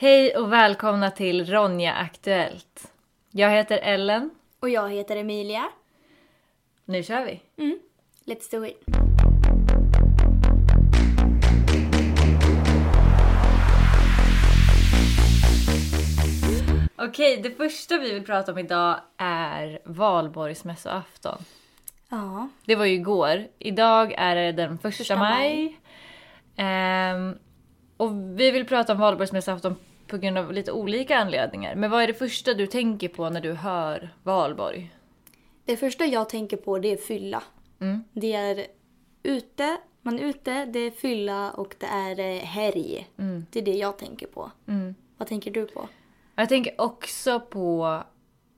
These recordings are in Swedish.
Hej och välkomna till Ronja Aktuellt. Jag heter Ellen. Och jag heter Emilia. Nu kör vi. Mm. Let's do it. Okej, det första vi vill prata om idag är valborgsmässoafton. Ja. Det var ju igår. Idag är det den första, Första maj. maj. Ehm, och vi vill prata om valborgsmässoafton på grund av lite olika anledningar. Men vad är det första du tänker på när du hör valborg? Det första jag tänker på det är fylla. Mm. Det är ute, man är ute, det är fylla och det är eh, helg. Mm. Det är det jag tänker på. Mm. Vad tänker du på? Jag tänker också på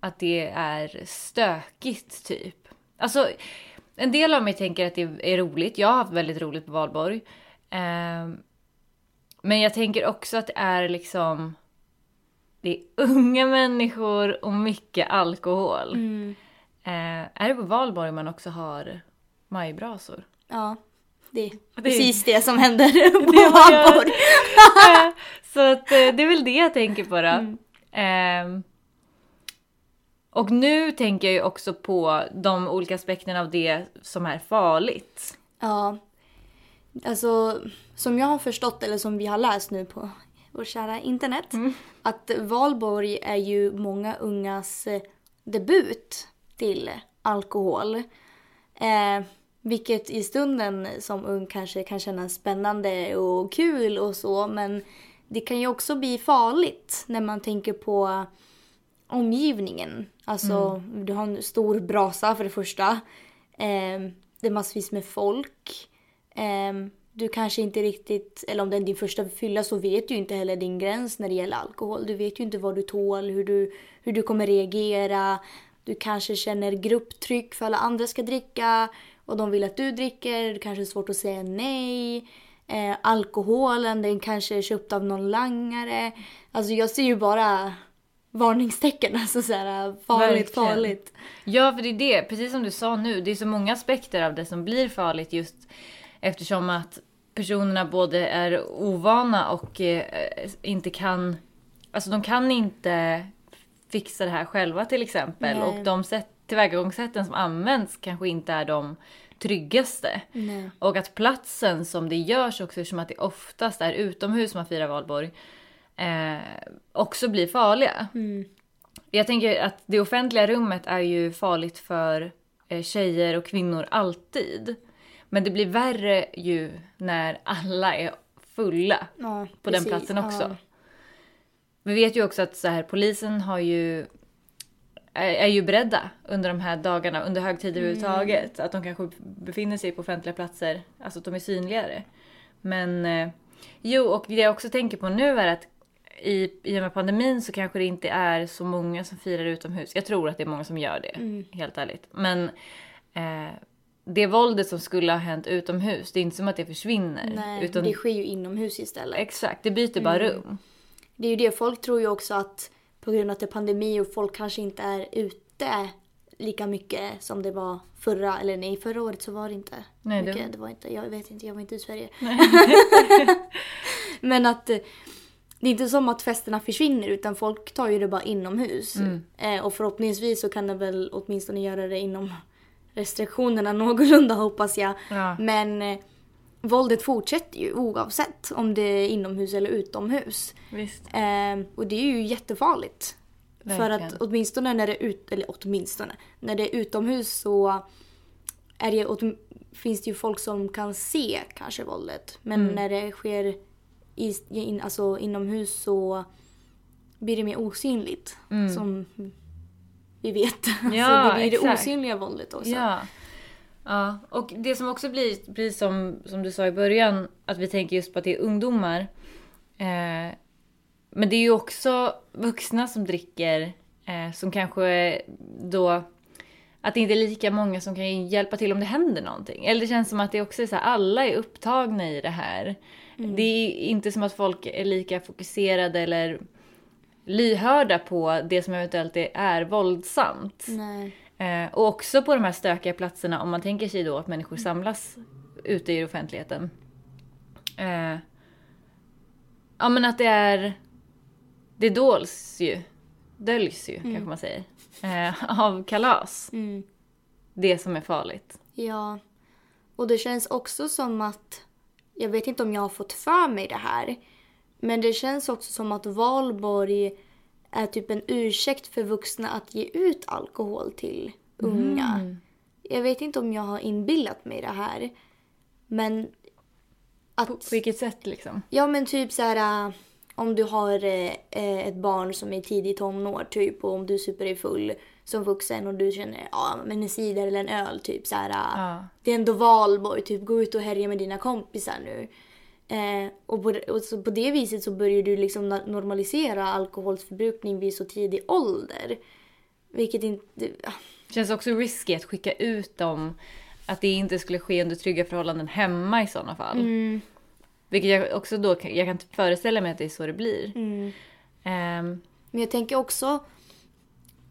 att det är stökigt, typ. Alltså, en del av mig tänker att det är roligt. Jag har haft väldigt roligt på valborg. Ehm, men jag tänker också att det är liksom... Det är unga människor och mycket alkohol. Mm. Eh, är det på valborg man också har majbrasor? Ja, det är Det- precis det som händer på Det Valborg. Eh, Så att, eh, det är väl det jag tänker på då. Mm. Ehm, och nu tänker jag ju också på de olika aspekterna av det som är farligt. Ja. Alltså, som jag har förstått, eller som vi har läst nu på vårt kära internet, att valborg är ju många ungas eh, debut till alkohol. Eh, vilket i stunden som ung kanske kan kännas spännande och kul och så, men det kan ju också bli farligt när man tänker på omgivningen. Alltså, du har en stor brasa för det första. Eh, det är massvis med folk. Eh, du kanske inte riktigt, eller om det är din första fylla så vet du inte heller din gräns när det gäller alkohol. Du vet ju inte vad du tål, hur du, hur du kommer reagera. Du kanske känner grupptryck för alla andra ska dricka och de vill att du dricker. Det kanske är svårt att säga nej. Eh, alkoholen, den kanske är köpt av någon langare. Alltså jag ser ju bara varningstecken. Alltså så här, farligt, Verkligen. farligt. Ja, för det är det, precis som du sa nu, det är så många aspekter av det som blir farligt just eftersom att personerna både är ovana och eh, inte kan, alltså de kan inte fixa det här själva till exempel. Nej. Och de sätt, tillvägagångssätten som används kanske inte är de tryggaste. Nej. Och att platsen som det görs också, eftersom att det oftast är utomhus man firar valborg, eh, också blir farliga. Mm. Jag tänker att det offentliga rummet är ju farligt för eh, tjejer och kvinnor alltid. Men det blir värre ju när alla är fulla Ja, på den precis. platsen också. Ja. Vi vet ju också att så här, polisen har ju är, är ju beredda under de här dagarna, under högtider överhuvudtaget. Att de kanske befinner sig på offentliga platser, alltså att de är synligare. Men eh, jo, och det jag också tänker på nu är att i, i och med pandemin så kanske det inte är så många som firar utomhus. Jag tror att det är många som gör det, Mm. helt ärligt. Men eh, det våldet som skulle ha hänt utomhus, det är inte som att det försvinner. Nej, utan, det sker ju inomhus istället. Exakt, det byter bara Mm. rum. Det är ju det, folk tror ju också att på grund av att det är pandemi och folk kanske inte är ute lika mycket som det var förra, eller nej förra året så var det inte. Nej, mycket. det var inte, jag vet inte, jag var inte i Sverige. Men att eh, det är inte som att festerna försvinner utan folk tar ju det bara inomhus. Mm. Eh, och förhoppningsvis så kan det väl åtminstone göra det inom restriktionerna någorlunda hoppas jag. Ja. Men eh, våldet fortsätter ju oavsett om det är inomhus eller utomhus. Eh, och det är ju jättefarligt. För Verkligen. att åtminstone när det är ut, eller åtminstone, när det är utomhus så är det, åt, finns det ju folk som kan se kanske våldet. Men Mm. när det sker i, in, alltså inomhus så blir det mer osynligt. Som vi vet. Mm. Ja, så det blir det exakt. osynliga våldet också. Ja. ja. Och det som också blir, precis som, som du sa i början, att vi tänker just på att det är ungdomar. Eh, men det är ju också vuxna som dricker, eh, som kanske då... Att det inte är lika många som kan hjälpa till om det händer någonting. Eller det känns som att det också är så här, alla är upptagna i det här. Det är inte som att folk är lika fokuserade eller lyhörda på det som eventuellt är, är våldsamt. Eh, och också på de här stökiga platserna, om man tänker sig då att människor samlas ute i offentligheten. Eh, ja men att det är det döljs ju, döljs ju Mm. kanske man säger, eh, av kalas. Det som är farligt. Ja. Och det känns också som att, jag vet inte om jag har fått för mig det här, men det känns också som att valborg är typ en ursäkt för vuxna att ge ut alkohol till unga. Jag vet inte om jag har inbillat mig det här. Men att... På vilket sätt liksom? Ja men typ så här äh, om du har äh, ett barn som är tidigt tonår typ och om du super dig full som vuxen och du känner ja men en cider eller en öl typ så här. Ja. Det är ändå valborg, typ gå ut och härja med dina kompisar nu. Eh, och på, och så på det viset så börjar du liksom normalisera alkoholförbrukning vid så tidig ålder. Vilket inte... ah, Känns också risky att skicka ut dem, att det inte skulle ske under trygga förhållanden hemma i sådana fall. Mm. Vilket jag också då, kan- jag kan typ föreställa mig att det är så det blir. Mm. Ehm, Men jag tänker också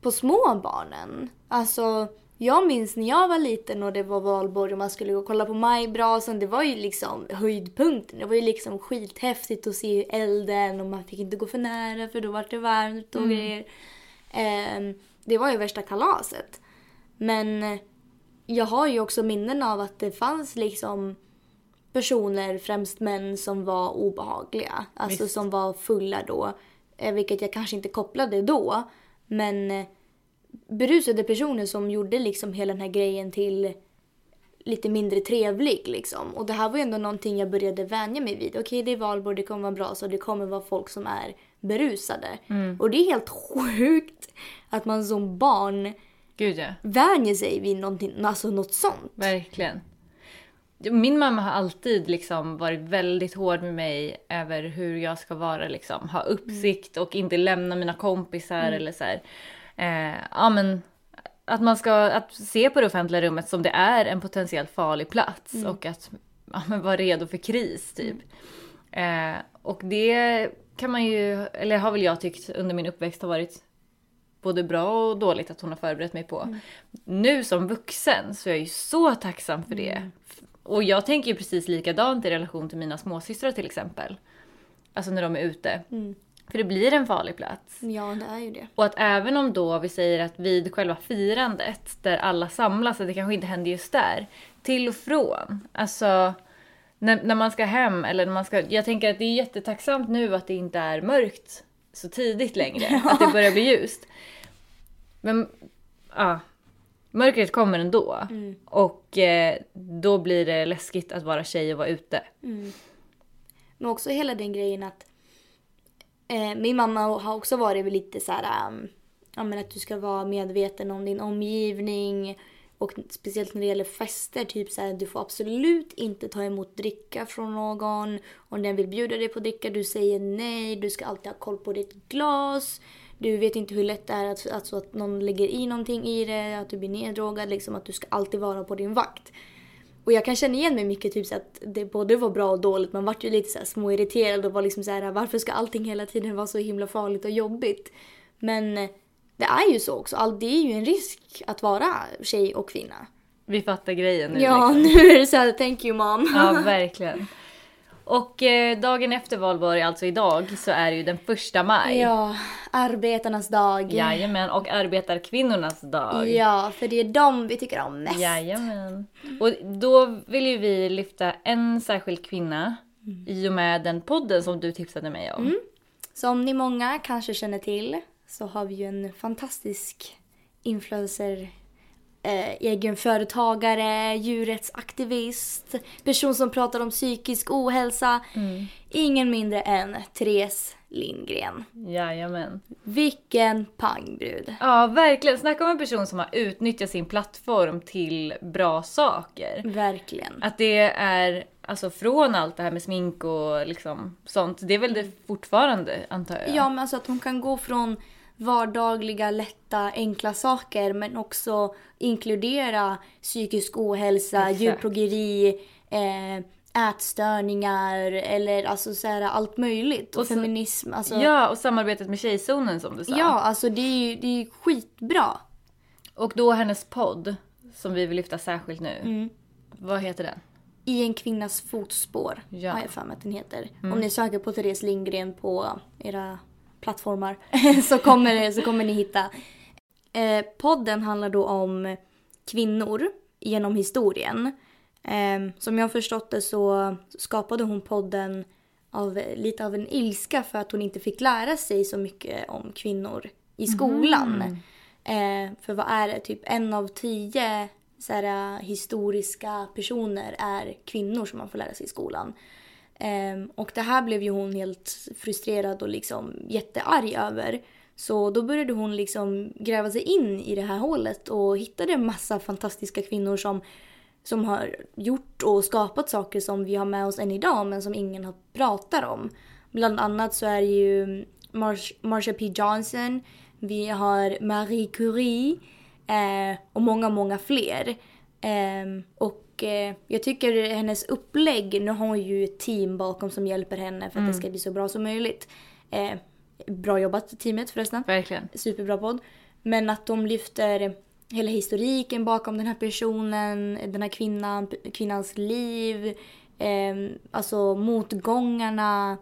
på små barnen. Alltså, jag minns när jag var liten och det var valborg och man skulle gå och kolla på majbrasan. Det var ju liksom höjdpunkten. Det var ju liksom skithäftigt att se elden och man fick inte gå för nära för då var det varmt och grejer. Ehm, det var ju värsta kalaset. Men eh, jag har ju också minnen av att det fanns liksom personer, främst män, som var obehagliga. Alltså Visst. som var fulla då. Eh, Vilket jag kanske inte kopplade då. Men eh, berusade personer som gjorde liksom hela den här grejen till lite mindre trevlig liksom. Och det här var ju ändå någonting jag började vänja mig vid. Okej, det är valborg, det kommer vara bra, så det kommer vara folk som är berusade. Och det är helt sjukt att man som barn gud ja, vänjer sig vid någonting, alltså något sånt. verkligen. Min mamma har alltid liksom varit väldigt hård med mig över hur jag ska vara liksom. Ha uppsikt och inte lämna mina kompisar eller så här. Eh, ja men att man ska att se på det offentliga rummet som det är en potentiellt farlig plats och att ja, men vara redo för kris typ. Eh, och det kan man ju, eller har väl jag tyckt under min uppväxt har varit både bra och dåligt att hon har förberett mig på. Nu som vuxen så är jag ju så tacksam för det. Och jag tänker ju precis likadant i relation till mina småsystrar till exempel. Alltså när de är ute. För det blir en farlig plats. Ja, det är ju det. Och att även om då vi säger att vid själva firandet, där alla samlas, att det kanske inte händer just där. Till och från. Alltså, när, när man ska hem eller när man ska... Jag tänker att det är jättetacksamt nu att det inte är mörkt så tidigt längre. Att det börjar bli ljust. Men, ja. Mörkret kommer ändå. Och eh, då blir det läskigt att vara tjej och vara ute. Men också hela den grejen att eh, min mamma har också varit lite så här, um, ja, men att du ska vara medveten om din omgivning. Och speciellt när det gäller fester, typ så här, du får absolut inte ta emot dricka från någon. Om den vill bjuda dig på dricka, du säger nej. Du ska alltid ha koll på ditt glas. Du vet inte hur lätt det är att, alltså att någon lägger i någonting i det, att du blir neddrogad. Liksom, att du ska alltid vara på din vakt. Och jag kan känna igen mig mycket typ så att det både var bra och dåligt. Man vart ju lite så här småirriterad och var liksom så här varför ska allting hela tiden vara så himla farligt och jobbigt? Men det är ju så också. All, det är ju en risk att vara tjej och kvinna. Vi fattar grejen nu. Ja, liksom. nu är det så här thank you mom. Ja, verkligen. Och eh, dagen efter valborg, alltså idag, så är det ju den första maj. Ja, arbetarnas dag. Jajamän, och arbetarkvinnornas dag. Ja, för det är dem vi tycker om mest. Jajamän. Och då vill ju vi lyfta en särskild kvinna i och med den podden som du tipsade mig om. Som ni många kanske känner till så har vi ju en fantastisk influencer, eh, egenföretagare, djurrättsaktivist, person som pratar om psykisk ohälsa. Ingen mindre än Therese Lindgren. Jajamän. Vilken pangbrud. Ja, verkligen. Snacka om en person som har utnyttjat sin plattform till bra saker. Verkligen. Att det är, alltså från allt det här med smink och liksom sånt, det är väl det fortfarande antar jag? Ja, men alltså att hon kan gå från vardagliga, lätta, enkla saker men också inkludera psykisk ohälsa, Exakt. djurplågeri, eh, ätstörningar eller alltså så här, allt möjligt. Och, Och så- feminism. Alltså, Ja, och samarbetet med Tjejzonen som du sa. ja, alltså det är ju det är skitbra. Och då hennes podd, som vi vill lyfta särskilt nu. Mm. Vad heter den? I en kvinnas fotspår Ja. har jag för mig att den heter. Om ni söker på Therese Lindgren på era plattformar så, kommer, så kommer ni hitta. Eh, podden handlar då om kvinnor genom historien. Eh, som jag har förstått det så skapade hon podden av lite av en ilska för att hon inte fick lära sig så mycket om kvinnor i skolan. Eh, för vad är det, typ en av tio så här, historiska personer är kvinnor som man får lära sig i skolan. Um, och det här blev ju hon helt frustrerad och liksom jättearg över. Så då började hon liksom gräva sig in i det här hålet och hittade en massa fantastiska kvinnor som, som har gjort och skapat saker som vi har med oss än idag men som ingen har pratat om. Bland annat så är det ju Mar- Marsha P Johnson, vi har Marie Curie eh, och många, många fler. Eh, och eh, jag tycker hennes upplägg, nu har hon ju ett team bakom som hjälper henne för att det ska bli så bra som möjligt. Eh, bra jobbat teamet förresten. Verkligen. Superbra podd. Men att de lyfter hela historiken bakom den här personen, den här kvinnan, kvinnans liv, eh, alltså motgångarna.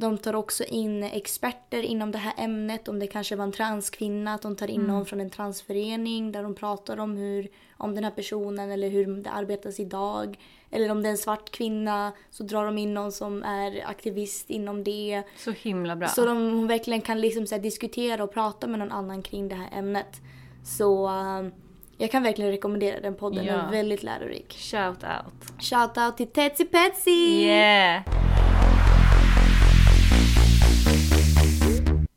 De tar också in experter inom det här ämnet. Om det kanske var en transkvinna, att de tar in någon från en transförening där de pratar om, hur, om den här personen eller hur det arbetas idag. Eller om det är en svart kvinna så drar de in någon som är aktivist inom det. Så himla bra. Så de, hon verkligen kan liksom så diskutera och prata med någon annan kring det här ämnet. Så eh, jag kan verkligen rekommendera den podden. Den Ja. är väldigt lärorik. Shout out. Shout out till Tetsi Petsi! Yeah!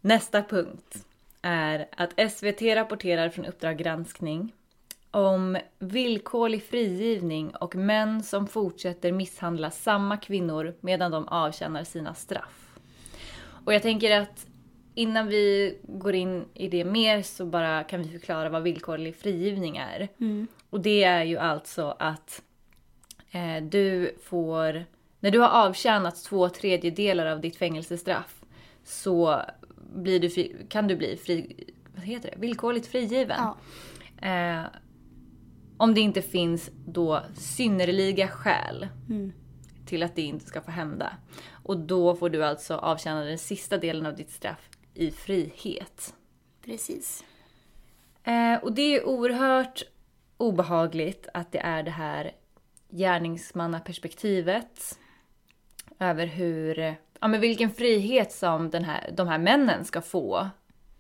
Nästa punkt är att SVT rapporterar från Uppdrag granskning om villkorlig frigivning och män som fortsätter misshandla samma kvinnor medan de avtjänar sina straff. Och jag tänker att innan vi går in i det mer så bara kan vi förklara vad villkorlig frigivning är. Och det är ju alltså att eh, du får, när du har avtjänat två tredjedelar av ditt fängelsestraff så blir du, fri- kan du bli fri, vad heter det? villkorligt frigiven. Ja. Eh, om det inte finns då synnerliga skäl till att det inte ska få hända. Och då får du alltså avtjäna den sista delen av ditt straff i frihet. Precis. Eh, och det är oerhört obehagligt att det är det här gärningsmannaperspektivet över hur, ja men vilken frihet som den här, de här männen ska få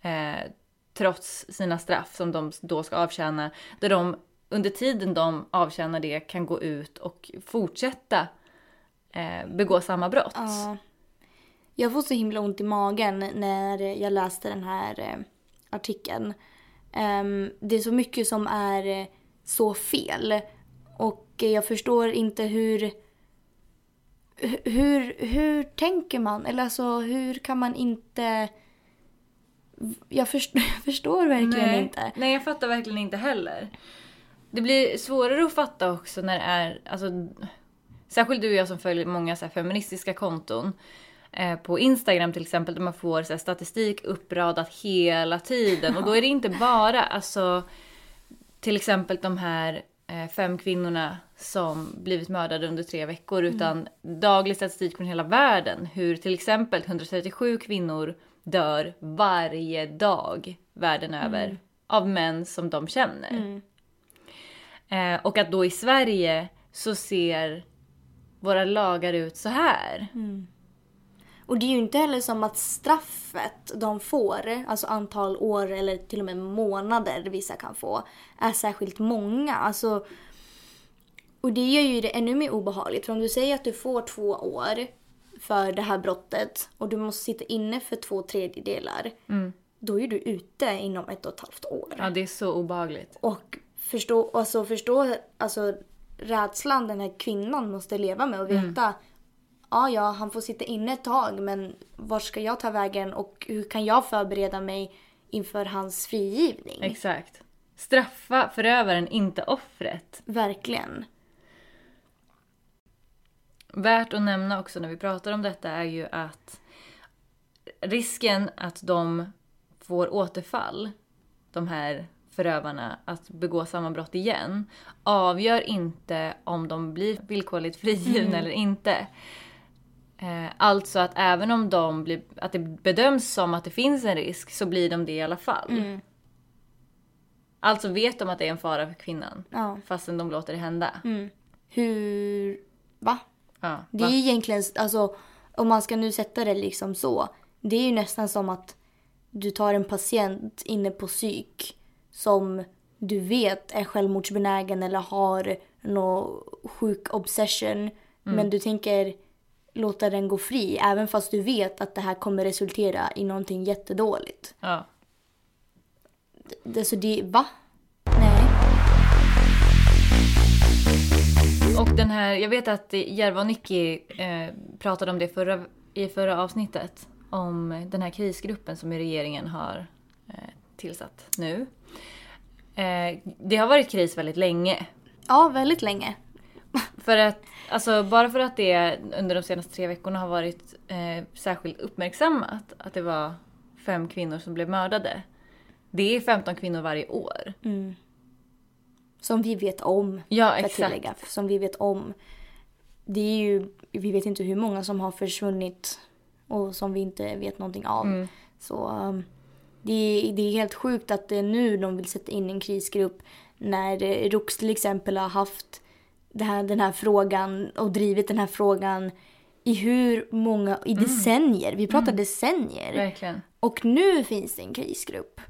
eh, trots sina straff som de då ska avtjäna. Där de under tiden de avtjänar det kan gå ut och fortsätta eh, begå samma brott. Ja. Jag får så himla ont i magen när jag läste den här eh, artikeln. Um, det är så mycket som är eh, så fel. Och jag förstår inte hur... Hur, hur tänker man? Eller alltså hur kan man inte... Jag förstår, jag förstår verkligen nej, inte. Nej, jag fattar verkligen inte heller. Det blir svårare att fatta också när det är, alltså, särskilt du och jag som följer många så feministiska konton. Eh, på Instagram till exempel där man får så statistik uppradat hela tiden. Och då är det inte bara, alltså, till exempel de här fem kvinnorna som blivit mördade under tre veckor. Utan daglig statistik från hela världen. Hur till exempel 137 kvinnor dör varje dag världen över. Av män som de känner. Eh, och att då i Sverige så ser våra lagar ut så här. Och det är ju inte heller som att straffet de får, alltså antal år eller till och med månader vissa kan få, är särskilt många. Alltså, och det gör ju det ännu mer obehagligt. För om du säger att du får två år för det här brottet och du måste sitta inne för två tredjedelar. Då är du ute inom ett och ett halvt år. Ja, det är så obehagligt. Och förstå, alltså förstå alltså, rädslan den här kvinnan måste leva med och veta Ja, ja, han får sitta inne ett tag men var ska jag ta vägen och hur kan jag förbereda mig inför hans frigivning? Exakt. Straffa förövaren, inte offret. Verkligen. Värt att nämna också när vi pratar om detta är ju att risken att de får återfall, de här förövarna, att begå samma brott igen, avgör inte om de blir villkorligt frigivna eller inte. Eh, alltså att även om de blir, att det bedöms som att det finns en risk så blir de det i alla fall. Mm. Alltså vet de att det är en fara för kvinnan. Ja. Fastän de låter det hända. Mm. Hur... Va? Ja, Det va? är egentligen, alltså om man ska nu sätta det liksom så. Det är ju nästan som att du tar en patient inne på psyk som du vet är självmordsbenägen eller har någon sjuk obsession. Men du tänker låta den gå fri även fast du vet att det här kommer resultera i någonting jättedåligt. Ja. Det, så det, va? Nej. Och den här, jag vet att Järva och Nicky eh, pratade om det förra, i förra avsnittet. Om den här krisgruppen som regeringen har eh, tillsatt nu. Eh, det har varit kris väldigt länge. Ja, väldigt länge. För att, alltså bara för att det under de senaste tre veckorna har varit eh, särskilt uppmärksammat att det var fem kvinnor som blev mördade. Det är 15 kvinnor varje år. Som vi vet om. Ja, exakt. tillägga, som vi vet om. Det är ju, vi vet inte hur många som har försvunnit och som vi inte vet någonting av. Mm. Så um, det, är- det är helt sjukt att det är nu de vill sätta in en krisgrupp när eh, ROX till exempel har haft här, den här frågan och drivit den här frågan i hur många, i Mm. decennier. Vi pratar decennier. Verkligen. Och nu finns det en krisgrupp.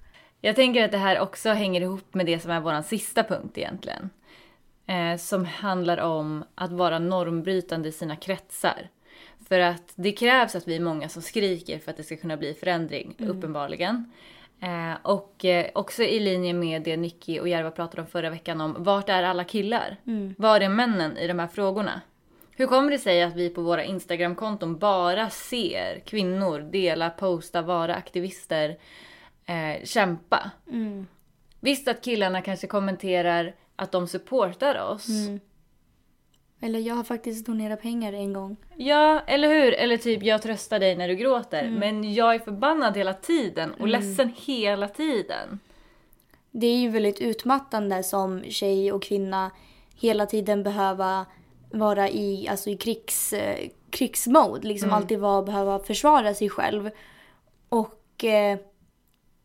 Jag tänker att det här också hänger ihop med det som är vår sista punkt egentligen. Eh, som handlar om att vara normbrytande i sina kretsar. För att det krävs att vi är många som skriker för att det ska kunna bli förändring, uppenbarligen. Eh, och eh, också i linje med det Nicky och Järva pratade om förra veckan om vart är alla killar? Var är männen i de här frågorna? Hur kommer det sig att vi på våra Instagramkonton bara ser kvinnor dela, posta, vara aktivister, eh, kämpa? Visst att killarna kanske kommenterar att de supportar oss. Eller jag har faktiskt donerat pengar en gång. Ja, eller hur? Eller typ jag tröstar dig när du gråter. Men jag är förbannad hela tiden och ledsen hela tiden. Det är ju väldigt utmattande som tjej och kvinna hela tiden behöva vara i, alltså i krigs, eh, krigsmode. Liksom alltid vara, behöva försvara sig själv. Och eh,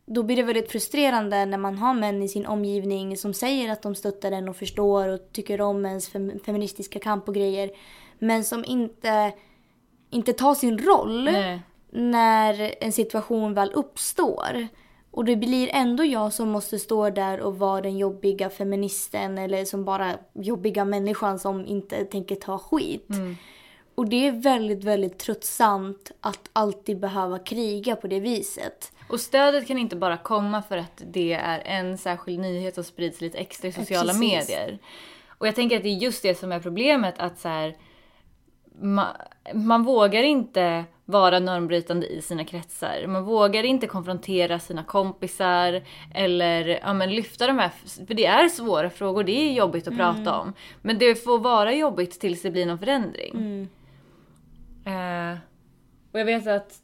då blir det väldigt frustrerande när man har män i sin omgivning som säger att de stöttar en och förstår och tycker om ens fem, feministiska kamp och grejer. Men som inte, inte tar sin roll Nej. när en situation väl uppstår. Och det blir ändå jag som måste stå där och vara den jobbiga feministen eller som bara jobbiga människan som inte tänker ta skit. Och det är väldigt, väldigt tröttsamt att alltid behöva kriga på det viset. Och stödet kan inte bara komma för att det är en särskild nyhet som sprids lite extra i sociala precis. medier. Och jag tänker att det är just det som är problemet att så här, man, man vågar inte vara normbrytande i sina kretsar. Man vågar inte konfrontera sina kompisar eller ja, men lyfta de här, för det är svåra frågor, det är jobbigt att prata om. Men det får vara jobbigt tills det blir någon förändring. Eh, och jag vet att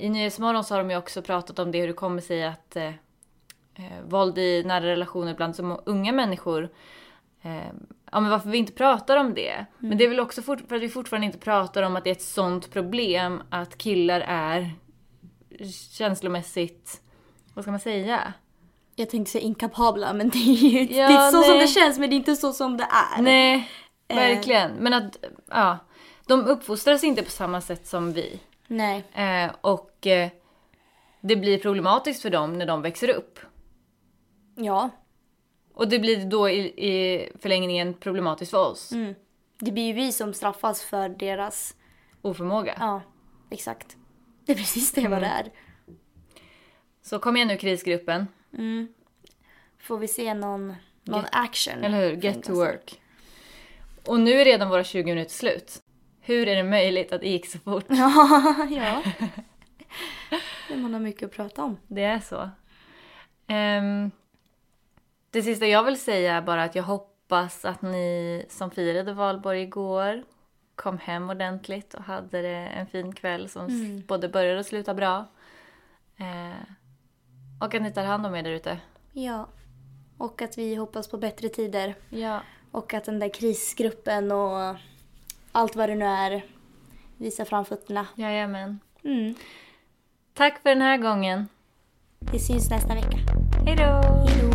i Nyhetsmorgon så har de ju också pratat om det, hur det kommer sig att eh, eh, våld i nära relationer bland så unga människor eh, Ja men varför vi inte pratar om det. Men det är väl också för att vi fortfarande inte pratar om att det är ett sånt problem att killar är känslomässigt, vad ska man säga? Jag tänkte säga inkapabla men det är ju Ja, det är så som nej. det känns men det är inte så som det är. Nej, Eh. verkligen. Men att, ja. De uppfostras inte på samma sätt som vi. Nej. Eh, och eh, det blir problematiskt för dem när de växer upp. Ja. Och det blir då i, i förlängningen problematiskt för oss. Mm. Det blir ju vi som straffas för deras... Oförmåga. Ja, exakt. Det är precis det vad det är. Så kom igen nu krisgruppen. Får vi se någon, någon action. Eller hur? Get to work. Och nu är redan våra 20 minuter slut. Hur är det möjligt att det gick så fort? Ja, ja. Det man har mycket att prata om. Det är så. Ehm, det sista jag vill säga är bara att jag hoppas att ni som firade valborg igår kom hem ordentligt och hade en fin kväll som s- både började och slutade bra. Eh, och att ni tar hand om er där ute. Ja. Och att vi hoppas på bättre tider. Ja. Och att den där krisgruppen och allt vad det nu är visa framfötterna. Jajamän. Mm. Tack för den här gången. Vi syns nästa vecka. Hej då! Hej då!